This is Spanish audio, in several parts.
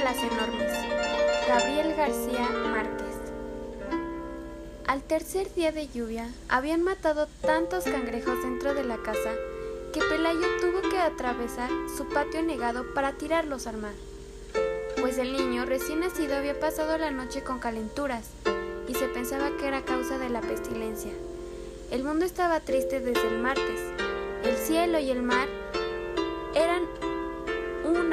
alas enormes. Gabriel García Márquez. Al tercer día de lluvia, habían matado tantos cangrejos dentro de la casa que Pelayo tuvo que atravesar su patio negado para tirarlos al mar. Pues el niño recién nacido había pasado la noche con calenturas y se pensaba que era causa de la pestilencia. El mundo estaba triste desde el martes. El cielo y el mar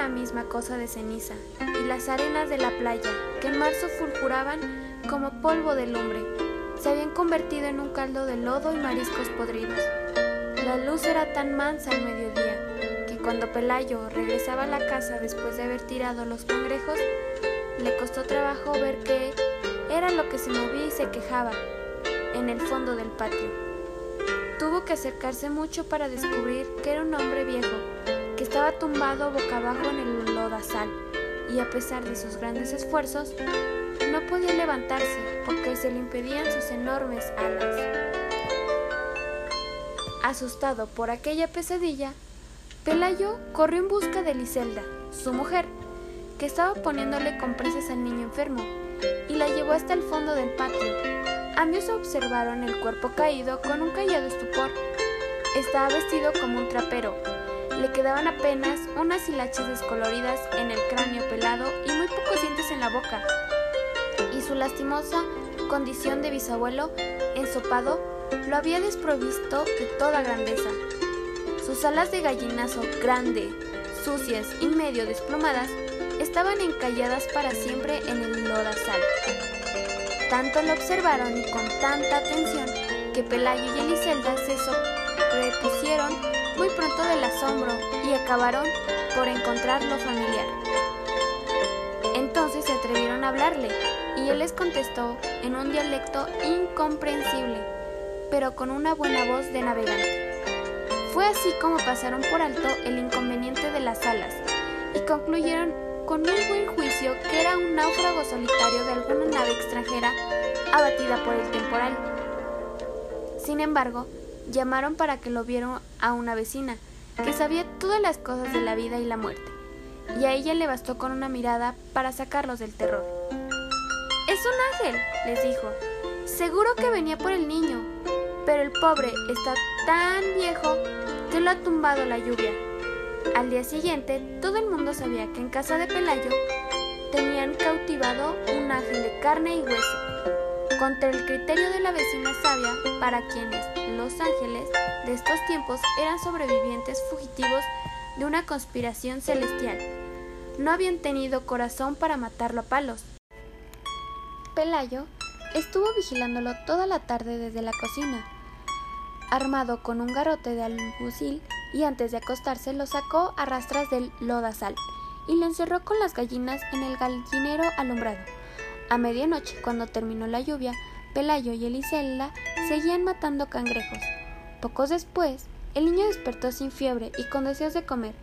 una misma cosa de ceniza, y las arenas de la playa, que en marzo fulguraban como polvo de lumbre, se habían convertido en un caldo de lodo y mariscos podridos. La luz era tan mansa al mediodía que cuando Pelayo regresaba a la casa después de haber tirado los cangrejos, le costó trabajo ver qué era lo que se movía y se quejaba en el fondo del patio. Tuvo que acercarse mucho para descubrir que era un hombre viejo que estaba tumbado boca abajo en el lodazal y a pesar de sus grandes esfuerzos, no podía levantarse porque se le impedían sus enormes alas. Asustado por aquella pesadilla, Pelayo corrió en busca de Liselda, su mujer, que estaba poniéndole compresas al niño enfermo, y la llevó hasta el fondo del patio. Ambos observaron el cuerpo caído con un callado estupor. Estaba vestido como un trapero, le quedaban apenas unas hilachas descoloridas en el cráneo pelado y muy pocos dientes en la boca. Y su lastimosa condición de bisabuelo ensopado lo había desprovisto de toda grandeza. Sus alas de gallinazo grande, sucias y medio desplumadas estaban encalladas para siempre en el lodazal. Tanto lo observaron y con tanta atención que Pelayo y Eliselda se sobrepusieron muy pronto del asombro y acabaron por encontrarlo familiar. Entonces se atrevieron a hablarle y él les contestó en un dialecto incomprensible, pero con una buena voz de navegante. Fue así como pasaron por alto el inconveniente de las alas y concluyeron con muy buen juicio que era un náufrago solitario de alguna nave extranjera abatida por el temporal. Sin embargo, llamaron para que lo vieran a una vecina, que sabía todas las cosas de la vida y la muerte, y a ella le bastó con una mirada para sacarlos del terror. Es un ángel, les dijo. Seguro que venía por el niño, pero el pobre está tan viejo que lo ha tumbado la lluvia. Al día siguiente, todo el mundo sabía que en casa de Pelayo tenían cautivado un ángel de carne y hueso, contra el criterio de la vecina sabia para quienes los ángeles de estos tiempos eran sobrevivientes fugitivos de una conspiración celestial. No habían tenido corazón para matarlo a palos. Pelayo estuvo vigilándolo toda la tarde desde la cocina, armado con un garrote de alguacil y antes de acostarse lo sacó a rastras del lodazal y lo encerró con las gallinas en el gallinero alumbrado. A medianoche, cuando terminó la lluvia, Pelayo y Elisela seguían matando cangrejos. Pocos después, el niño despertó sin fiebre y con deseos de comer.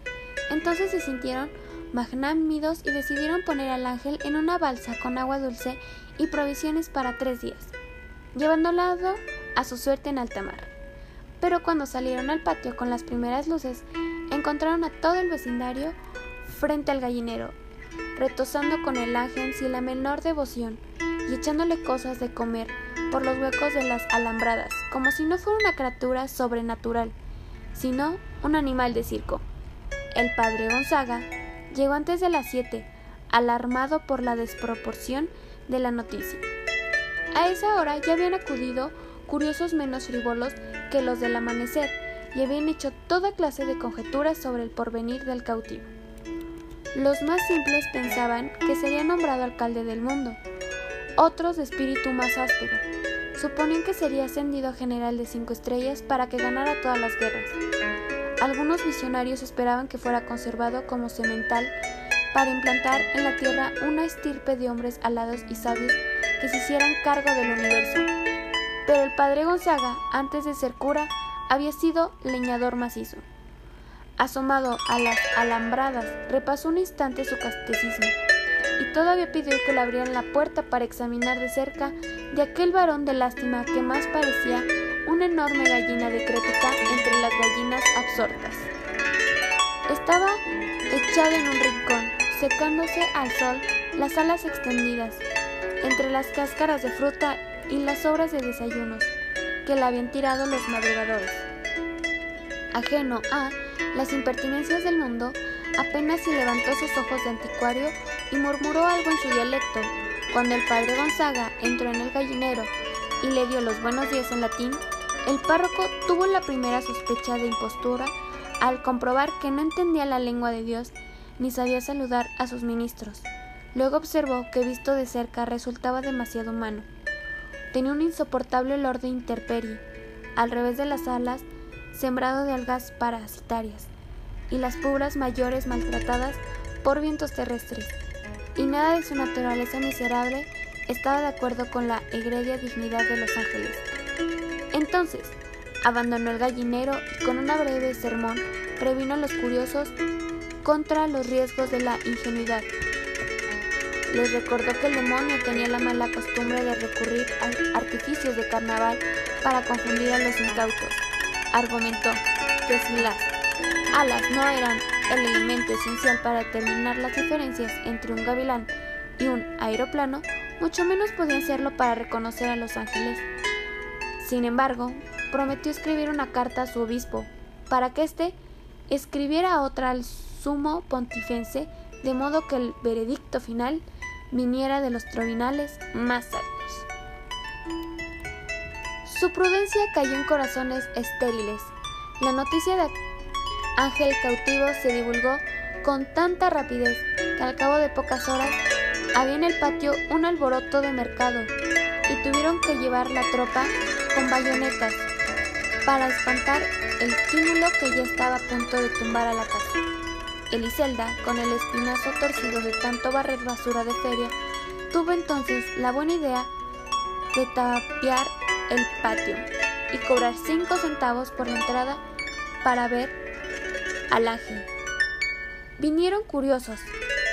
Entonces se sintieron magnámidos y decidieron poner al ángel en una balsa con agua dulce y provisiones para tres días, llevándolo a su suerte en alta mar. Pero cuando salieron al patio con las primeras luces, encontraron a todo el vecindario frente al gallinero, retosando con el ángel sin la menor devoción y echándole cosas de comer por los huecos de las alambradas, como si no fuera una criatura sobrenatural, sino un animal de circo. El padre Gonzaga llegó antes de las siete, alarmado por la desproporción de la noticia. A esa hora ya habían acudido curiosos menos frívolos que los del amanecer y habían hecho toda clase de conjeturas sobre el porvenir del cautivo. Los más simples pensaban que sería nombrado alcalde del mundo, otros de espíritu más áspero. Suponían que sería ascendido a general de cinco estrellas para que ganara todas las guerras. Algunos visionarios esperaban que fuera conservado como semental para implantar en la tierra una estirpe de hombres alados y sabios que se hicieran cargo del universo. Pero el padre Gonzaga, antes de ser cura, había sido leñador macizo. Asomado a las alambradas, repasó un instante su catecismo y todavía pidió que le abrieran la puerta para examinar de cerca de aquel varón de lástima que más parecía una enorme gallina decrépita entre las gallinas absortas. Estaba echado en un rincón, secándose al sol las alas extendidas, entre las cáscaras de fruta y las sobras de desayunos que le habían tirado los madrugadores. Ajeno a las impertinencias del mundo, apenas si levantó sus ojos de anticuario y murmuró algo en su dialecto, cuando el padre Gonzaga entró en el gallinero y le dio los buenos días en latín, el párroco tuvo la primera sospecha de impostura al comprobar que no entendía la lengua de Dios ni sabía saludar a sus ministros. Luego observó que visto de cerca resultaba demasiado humano. Tenía un insoportable olor de interperie, al revés de las alas, sembrado de algas parasitarias, y las pubras mayores maltratadas por vientos terrestres, y nada de su naturaleza miserable estaba de acuerdo con la egregia dignidad de los ángeles. Entonces, abandonó el gallinero y con una breve sermón previno a los curiosos contra los riesgos de la ingenuidad. Les recordó que el demonio tenía la mala costumbre de recurrir a artificios de carnaval para confundir a los incautos. Argumentó que si las alas no eran el elemento esencial para determinar las diferencias entre un gavilán y un aeroplano, mucho menos podían serlo para reconocer a los ángeles. Sin embargo, prometió escribir una carta a su obispo, para que éste escribiera otra al sumo pontífice, de modo que el veredicto final viniera de los tribunales más altos. Su prudencia cayó en corazones estériles. La noticia de Ángel cautivo se divulgó con tanta rapidez que al cabo de pocas horas había en el patio un alboroto de mercado y tuvieron que llevar la tropa con bayonetas para espantar el túmulo que ya estaba a punto de tumbar a la casa. Eliselda, con el espinazo torcido de tanto barrer basura de feria, tuvo entonces la buena idea de tapiar el patio y cobrar cinco centavos por la entrada para ver al ángel. Vinieron curiosos,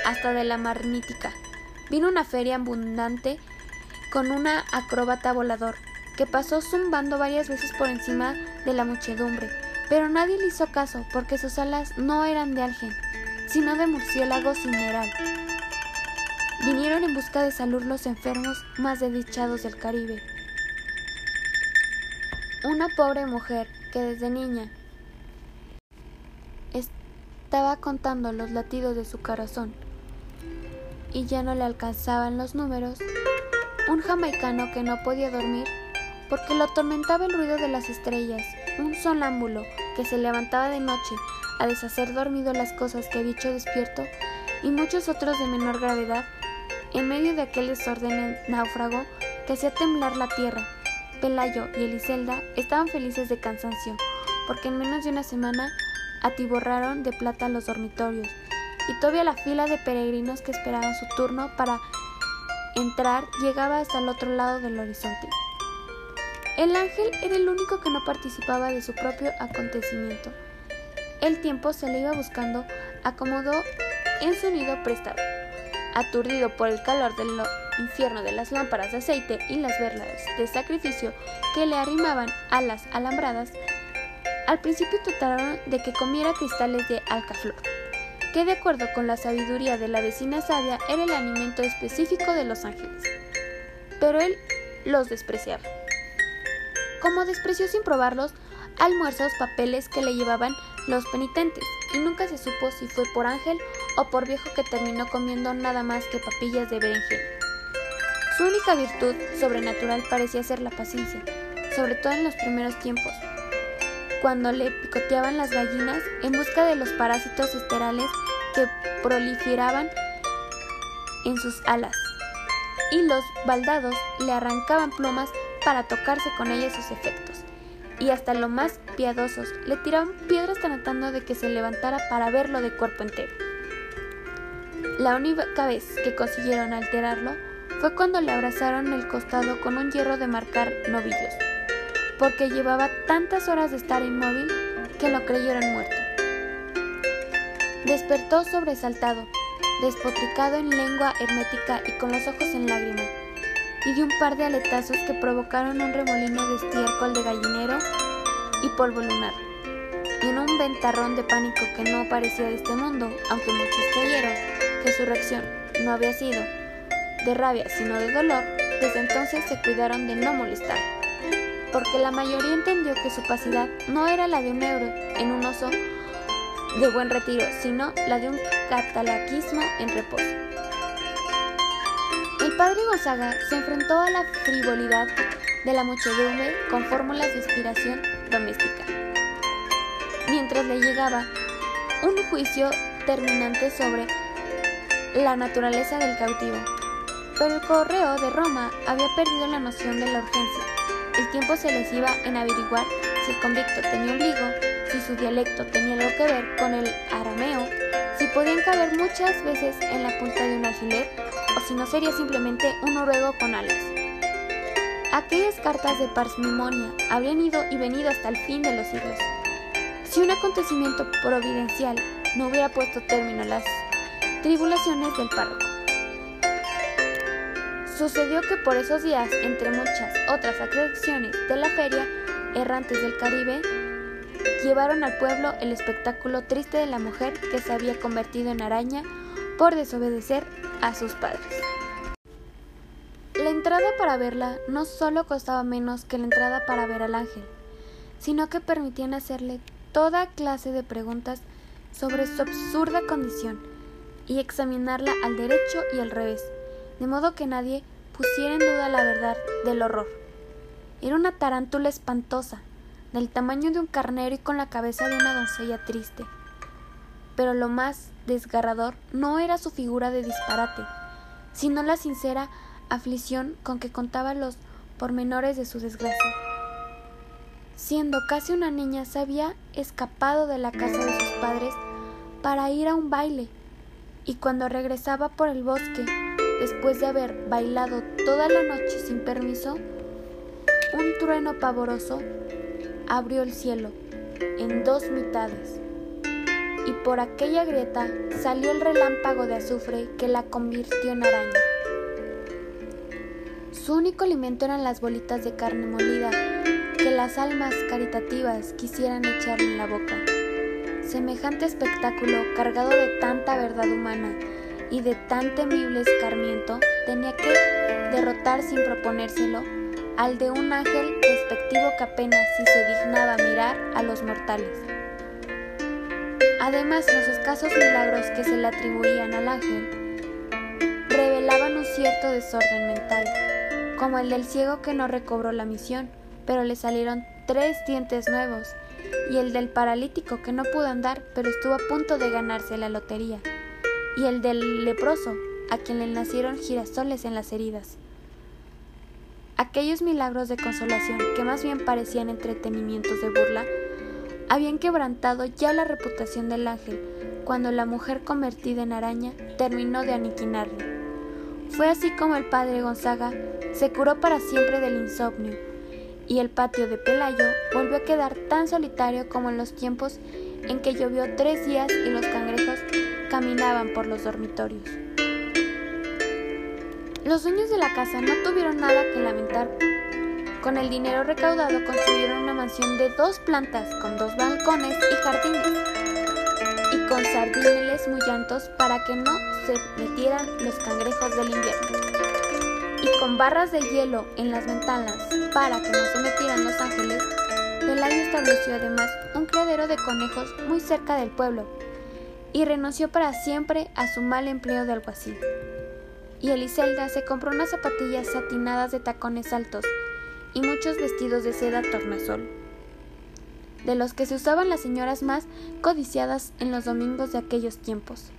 hasta de la marnítica. Vino una feria abundante con una acróbata volador que pasó zumbando varias veces por encima de la muchedumbre, pero nadie le hizo caso porque sus alas no eran de algen, sino de murciélago cineral. Vinieron en busca de salud los enfermos más desdichados del Caribe. Una pobre mujer que desde niña estaba contando los latidos de su corazón y ya no le alcanzaban los números, un jamaicano que no podía dormir porque lo atormentaba el ruido de las estrellas, un sonámbulo que se levantaba de noche a deshacer dormido las cosas que hecho despierto, y muchos otros de menor gravedad, en medio de aquel desorden náufrago que hacía temblar la tierra. Pelayo y Eliselda estaban felices de cansancio, porque en menos de una semana atiborraron de plata los dormitorios, y todavía la fila de peregrinos que esperaban su turno para entrar llegaba hasta el otro lado del horizonte. El ángel era el único que no participaba de su propio acontecimiento. El tiempo se le iba buscando, acomodó en su nido prestado. Aturdido por el calor del infierno de las lámparas de aceite y las velas de sacrificio que le arrimaban a las alambradas, al principio trataron de que comiera cristales de alcaflor, que de acuerdo con la sabiduría de la vecina sabia era el alimento específico de los ángeles. Pero él los despreciaba como despreció sin probarlos almuerzos, papeles que le llevaban los penitentes, y nunca se supo si fue por ángel o por viejo que terminó comiendo nada más que papillas de berenjena. Su única virtud sobrenatural parecía ser la paciencia, sobre todo en los primeros tiempos, cuando le picoteaban las gallinas en busca de los parásitos esterales que proliferaban en sus alas, y los baldados le arrancaban plumas para tocarse con ella sus efectos, y hasta los más piadosos le tiraban piedras tratando de que se levantara para verlo de cuerpo entero. La única vez que consiguieron alterarlo fue cuando le abrazaron el costado con un hierro de marcar novillos, porque llevaba tantas horas de estar inmóvil que lo creyeron muerto. Despertó sobresaltado, despotricado en lengua hermética y con los ojos en lágrimas y dio un par de aletazos que provocaron un remolino de estiércol de gallinero y polvo lunar. Y un ventarrón de pánico que no parecía de este mundo, aunque muchos creyeron que su reacción no había sido de rabia, sino de dolor, desde entonces se cuidaron de no molestar, porque la mayoría entendió que su opacidad no era la de un euro en un oso de buen retiro, sino la de un catalaquismo en reposo. El padre Gonzaga se enfrentó a la frivolidad de la muchedumbre con fórmulas de inspiración doméstica, mientras le llegaba un juicio terminante sobre la naturaleza del cautivo. El correo de Roma había perdido la noción de la urgencia. El tiempo se les iba en averiguar si el convicto tenía ombligo, si su dialecto tenía algo que ver con el arameo, si podían caber muchas veces en la punta de un alfiler o si no sería simplemente un noruego con alas. Aquellas cartas de parsimonia habrían ido y venido hasta el fin de los siglos. Si un acontecimiento providencial no hubiera puesto término a las tribulaciones del párroco. Sucedió que por esos días, entre muchas otras atracciones de la feria, errantes del Caribe, llevaron al pueblo el espectáculo triste de la mujer que se había convertido en araña por desobedecer a sus padres. La entrada para verla no solo costaba menos que la entrada para ver al ángel, sino que permitían hacerle toda clase de preguntas sobre su absurda condición y examinarla al derecho y al revés, de modo que nadie pusiera en duda la verdad del horror. Era una tarántula espantosa, del tamaño de un carnero y con la cabeza de una doncella triste. Pero lo más desgarrador no era su figura de disparate, sino la sincera aflicción con que contaba los pormenores de su desgracia. Siendo casi una niña, se había escapado de la casa de sus padres para ir a un baile, y cuando regresaba por el bosque, después de haber bailado toda la noche sin permiso, un trueno pavoroso abrió el cielo en dos mitades, y por aquella grieta salió el relámpago de azufre que la convirtió en araña. Su único alimento eran las bolitas de carne molida que las almas caritativas quisieran echarle en la boca. Semejante espectáculo, cargado de tanta verdad humana y de tan temible escarmiento, tenía que derrotar sin proponérselo al de un ángel despectivo que apenas si se dignaba mirar a los mortales. Además, los escasos milagros que se le atribuían al ángel revelaban un cierto desorden mental, como el del ciego que no recobró la misión, pero le salieron tres dientes nuevos, y el del paralítico que no pudo andar, pero estuvo a punto de ganarse la lotería, y el del leproso, a quien le nacieron girasoles en las heridas. Aquellos milagros de consolación, que más bien parecían entretenimientos de burla, habían quebrantado ya la reputación del ángel cuando la mujer convertida en araña terminó de aniquilarle. Fue así como el padre Gonzaga se curó para siempre del insomnio, y el patio de Pelayo volvió a quedar tan solitario como en los tiempos en que llovió tres días y los cangrejos caminaban por los dormitorios. Los dueños de la casa no tuvieron nada que lamentar. Con el dinero recaudado construyeron una mansión de dos plantas con dos balcones y jardines y con sardineles muy llantos para que no se metieran los cangrejos del invierno y con barras de hielo en las ventanas para que no se metieran los ángeles, Pelayo estableció además un criadero de conejos muy cerca del pueblo y renunció para siempre a su mal empleo de alguacil y Eliselda se compró unas zapatillas satinadas de tacones altos y muchos vestidos de seda tornasol, de los que se usaban las señoras más codiciadas en los domingos de aquellos tiempos.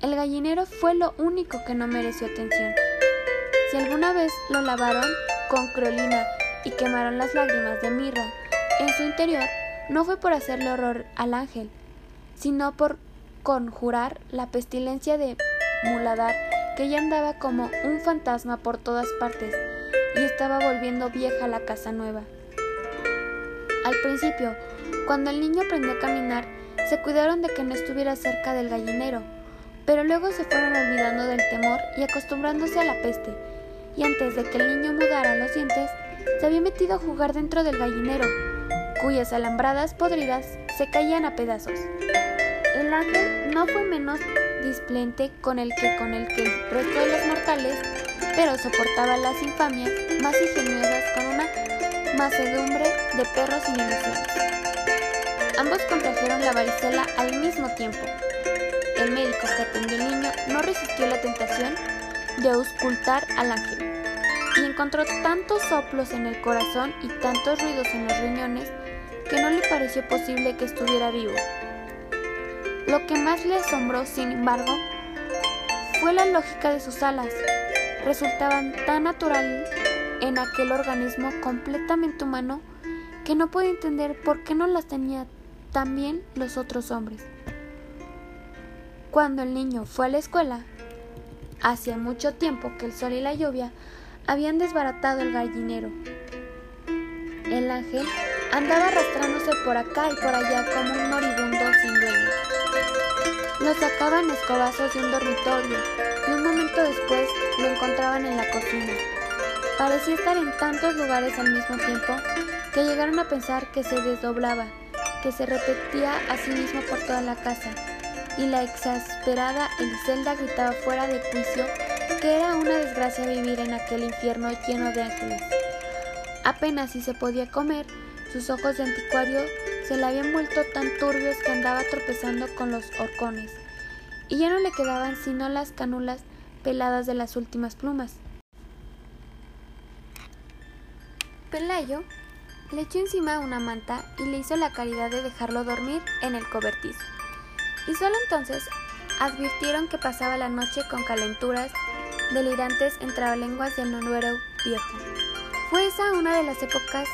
El gallinero fue lo único que no mereció atención. Si alguna vez lo lavaron con creolina y quemaron las lágrimas de mirra en su interior, no fue por hacerle horror al ángel, sino por conjurar la pestilencia de muladar que ella andaba como un fantasma por todas partes y estaba volviendo vieja la casa nueva. Al principio, cuando el niño aprendió a caminar, se cuidaron de que no estuviera cerca del gallinero, pero luego se fueron olvidando del temor y acostumbrándose a la peste, y antes de que el niño mudara los dientes, se había metido a jugar dentro del gallinero, cuyas alambradas podridas se caían a pedazos. El ángel no fue menos displente con el que con el que el resto de los mortales, pero soportaba las infamias más ingeniosas con una macedumbre de perros sin ilusiones. Ambos contrajeron la varicela al mismo tiempo. El médico que atendió al niño no resistió la tentación de auscultar al ángel y encontró tantos soplos en el corazón y tantos ruidos en los riñones que no le pareció posible que estuviera vivo. Lo que más le asombró, sin embargo, fue la lógica de sus alas. Resultaban tan natural en aquel organismo completamente humano que no puede entender por qué no las tenía tan bien los otros hombres. Cuando el niño fue a la escuela, hacía mucho tiempo que el sol y la lluvia habían desbaratado el gallinero. El ángel andaba arrastrándose por acá y por allá como un moribundo. Lo sacaban escobazos de un dormitorio y un momento después lo encontraban en la cocina. Parecía estar en tantos lugares al mismo tiempo que llegaron a pensar que se desdoblaba, que se repetía a sí mismo por toda la casa, y la exasperada Eliselda gritaba fuera de juicio que era una desgracia vivir en aquel infierno lleno de ángeles. Apenas si se podía comer, sus ojos de anticuario se le habían vuelto tan turbios que andaba tropezando con los horcones, y ya no le quedaban sino las canulas peladas de las últimas plumas. Pelayo le echó encima una manta y le hizo la caridad de dejarlo dormir en el cobertizo. Y solo entonces advirtieron que pasaba la noche con calenturas delirantes en trabalenguas del noruego viejo. Fue esa una de las épocas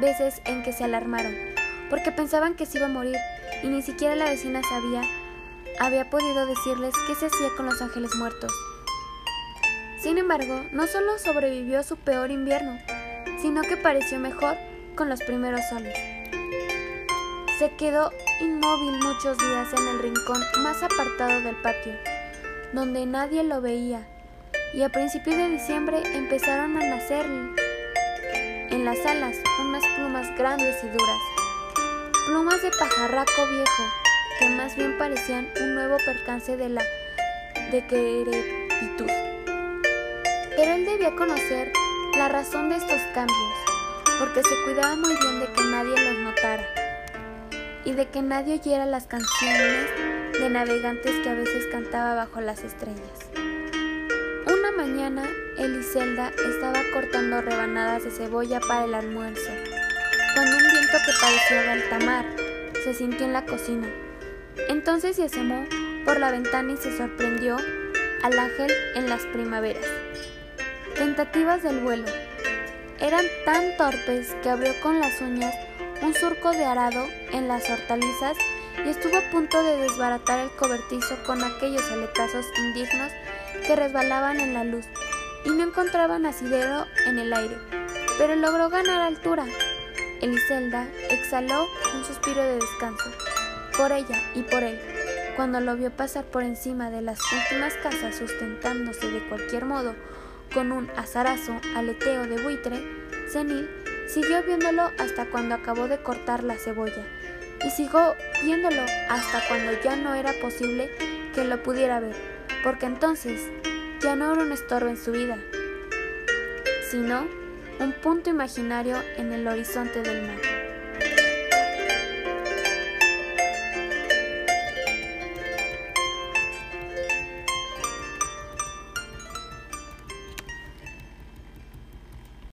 veces en que se alarmaron, porque pensaban que se iba a morir y ni siquiera la vecina sabía, había podido decirles qué se hacía con los ángeles muertos. Sin embargo, no solo sobrevivió a su peor invierno, sino que pareció mejor con los primeros soles. Se quedó inmóvil muchos días en el rincón más apartado del patio, donde nadie lo veía, y a principios de diciembre empezaron a nacer en las alas unas plumas grandes y duras, plumas de pajarraco viejo, que más bien parecían un nuevo percance de la decrepitud. Pero él debía conocer la razón de estos cambios, porque se cuidaba muy bien de que nadie los notara y de que nadie oyera las canciones de navegantes que a veces cantaba bajo las estrellas mañana, Eliselda estaba cortando rebanadas de cebolla para el almuerzo, cuando un viento que parecía de alta mar se sintió en la cocina. Entonces se asomó por la ventana y se sorprendió al ángel en las primaveras. Tentativas del vuelo. Eran tan torpes que abrió con las uñas un surco de arado en las hortalizas y estuvo a punto de desbaratar el cobertizo con aquellos aletazos indignos que resbalaban en la luz y no encontraban asidero en el aire, pero logró ganar altura. Eliselda exhaló un suspiro de descanso, por ella y por él. Cuando lo vio pasar por encima de las últimas casas sustentándose de cualquier modo con un azarazo aleteo de buitre, senil siguió viéndolo hasta cuando acabó de cortar la cebolla y siguió viéndolo hasta cuando ya no era posible que lo pudiera ver, porque entonces ya no era un estorbo en su vida, sino un punto imaginario en el horizonte del mar.